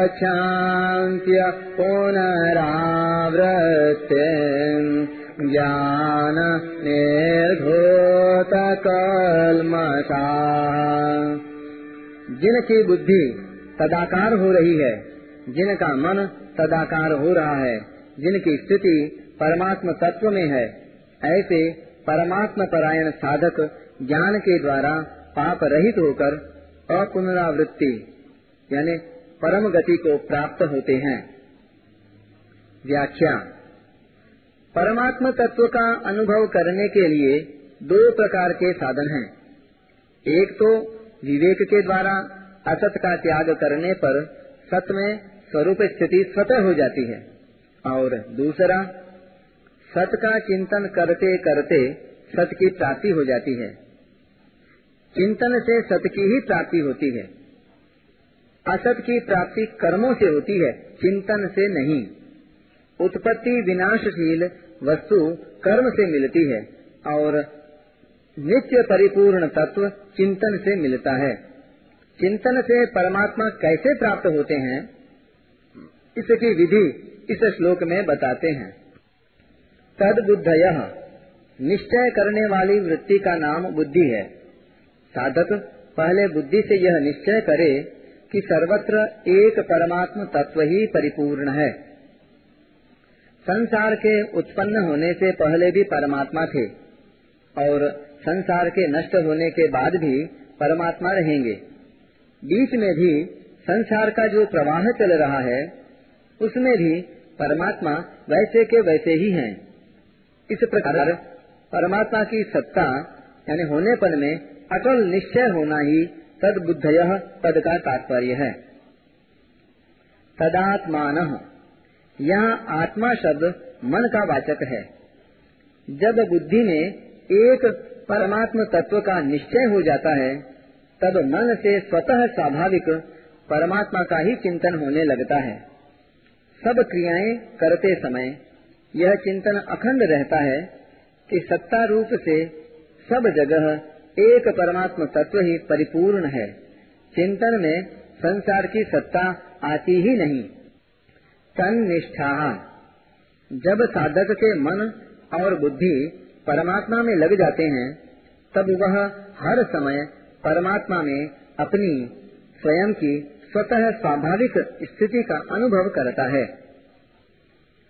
गच्छन्त्य पुनरावृत्तिम् ज्ञान निर्धोतकल्मषा जिनकी बुद्धि तदाकार हो रही है, जिनका मन तदाकार हो रहा है, जिनकी स्थिति परमात्म तत्व में है, ऐसे परमात्म परायण साधक ज्ञान के द्वारा पाप रहित होकर अपुनरावृत्ति, यानी परम गति को प्राप्त होते हैं। व्याख्या। परमात्म तत्व का अनुभव करने के लिए दो प्रकार के साधन हैं। एक तो विवेक के द्वारा असत का त्याग करने पर सत में स्वरूप स्थिति स्वतः हो जाती है। और दूसरा, सत का चिंतन करते करते सत की प्राप्ति हो जाती है। चिंतन से सत की ही प्राप्ति होती है। असत की प्राप्ति कर्मों से होती है, चिंतन से नहीं। उत्पत्ति विनाशशील वस्तु कर्म से मिलती है, और नित्य परिपूर्ण तत्व चिंतन से मिलता है। चिंतन से परमात्मा कैसे प्राप्त होते हैं, इसकी विधि इस श्लोक में बताते हैं। तद बुद्ध निश्चय करने वाली वृत्ति का नाम बुद्धि है। साधक पहले बुद्धि से यह निश्चय करे कि सर्वत्र एक परमात्म तत्व ही परिपूर्ण है संसार के उत्पन्न होने से पहले भी परमात्मा थे और संसार के नष्ट होने के बाद भी परमात्मा रहेंगे बीच में भी संसार का जो प्रवाह चल रहा है, उसमें भी परमात्मा वैसे के वैसे ही हैं। इस प्रकार परमात्मा की सत्ता, यानी होनेपन में, अटल निश्चय होना ही तद बुद्ध पद का तात्पर्य है। तदात्मान। यहाँ आत्मा शब्द मन का वाचक है। जब बुद्धि में एक परमात्म तत्व का निश्चय हो जाता है, तब मन से स्वतः स्वाभाविक परमात्मा का ही चिंतन होने लगता है। सब क्रियाएँ करते समय यह चिंतन अखंड रहता है कि सत्ता रूप से सब जगह एक परमात्म तत्व ही परिपूर्ण है। चिंतन में संसार की सत्ता आती ही नहीं। तनिष्ठा जब साधक के मन और बुद्धि परमात्मा में लग जाते हैं, तब वह हर समय परमात्मा में अपनी स्वयं की स्वतः स्वाभाविक स्थिति का अनुभव करता है।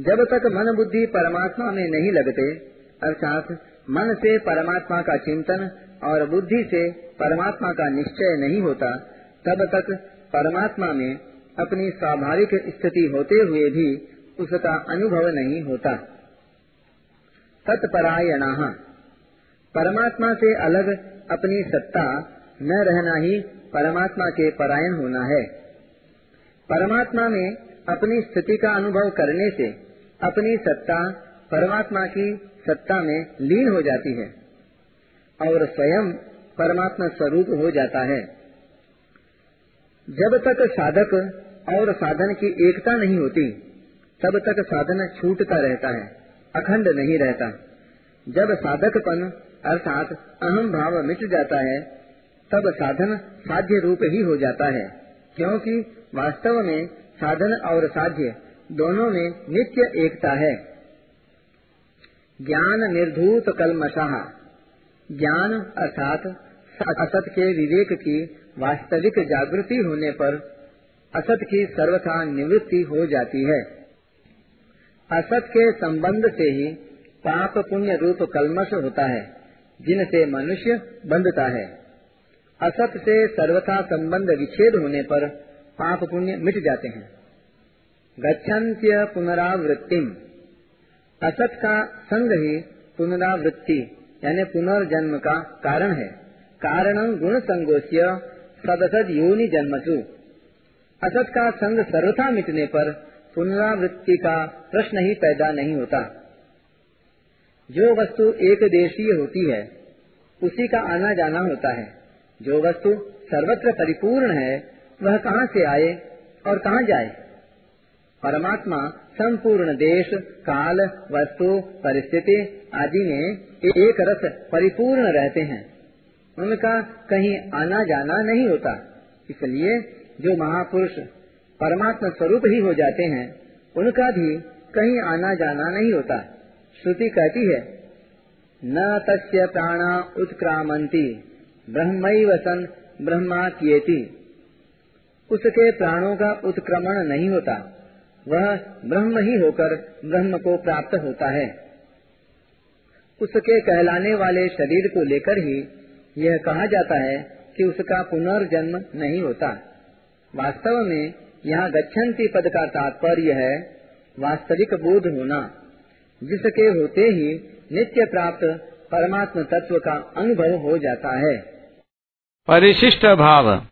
जब तक मन बुद्धि परमात्मा में नहीं लगते, अर्थात मन से परमात्मा का चिंतन और बुद्धि से परमात्मा का निश्चय नहीं होता, तब तक परमात्मा में अपनी स्वाभाविक स्थिति होते हुए भी उसका अनुभव नहीं होता। तत्परायणा। परमात्मा से अलग अपनी सत्ता न रहना ही परमात्मा के परायण होना है। परमात्मा में अपनी स्थिति का अनुभव करने से अपनी सत्ता परमात्मा की सत्ता में लीन हो जाती है। और स्वयं परमात्मा स्वरूप हो जाता है। जब तक साधक और साधन की एकता नहीं होती, तब तक साधन छूटता रहता है, अखंड नहीं रहता। जब साधकपन अर्थात अहम भाव मिट जाता है, तब साधन साध्य रूप ही हो जाता है, क्योंकि वास्तव में साधन और साध्य दोनों में नित्य एकता है। ज्ञान निर्धूत कलमशाह ज्ञान अर्थात असत के विवेक की वास्तविक जागृति होने पर असत की सर्वथा निवृत्ति हो जाती है। असत के संबंध से ही पाप पुण्य रूप कलमश होता है, जिनसे मनुष्य बंधता है। असत से सर्वथा संबंध विच्छेद होने पर पाप पुण्य मिट जाते हैं। गच्छन्त्य पुनरावृत्तिम। असत का संग ही पुनरावृत्ति यानी पुनर्जन्म का कारण है। कारणम गुण संगोष्य सदसद योनि जन्मसु। असत का संग सर्वथा मिटने पर पुनरावृत्ति का प्रश्न ही पैदा नहीं होता। जो वस्तु एक देशीय होती है, उसी का आना जाना होता है। जो वस्तु सर्वत्र परिपूर्ण है, वह कहाँ से आए और कहाँ जाए? परमात्मा, संपूर्ण देश, काल, वस्तु, परिस्थिति आदि में एक रस परिपूर्ण रहते हैं। उनका कहीं आना जाना नहीं होता। इसलिए जो महापुरुष परमात्मा स्वरूप ही हो जाते हैं, उनका भी कहीं आना जाना नहीं होता। श्रुति कहती है, न तस्य प्राणा उत्क्रामंती ब्रह्म सन ब्रह्मा किएती उसके प्राणों का उत्क्रमण नहीं होता। वह ब्रह्म ही होकर ब्रह्म को प्राप्त होता है। उसके कहलाने वाले शरीर को लेकर ही यह कहा जाता है कि उसका पुनर्जन्म नहीं होता। वास्तव में यहाँ गच्छन्ति पद का तात्पर्य है वास्तविक बोध होना, जिसके होते ही नित्य प्राप्त परमात्म तत्व का अनुभव हो जाता है। परिशिष्ट भाव।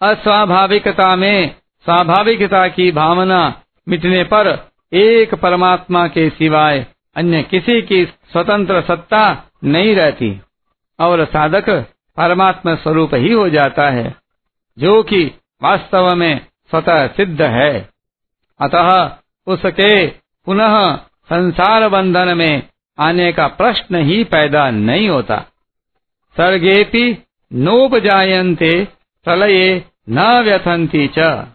अस्वाभाविकता में स्वाभाविकता की भावना मिटने पर एक परमात्मा के सिवाय अन्य किसी की स्वतंत्र सत्ता नहीं रहती। और साधक परमात्मा स्वरूप ही हो जाता है, जो कि वास्तव में स्वतः सिद्ध है। अतः उसके पुनः संसार बंधन में आने का प्रश्न ही पैदा नहीं होता। सर्गेपि नोपजायन्ते, प्रलये न व्यथन्ति च।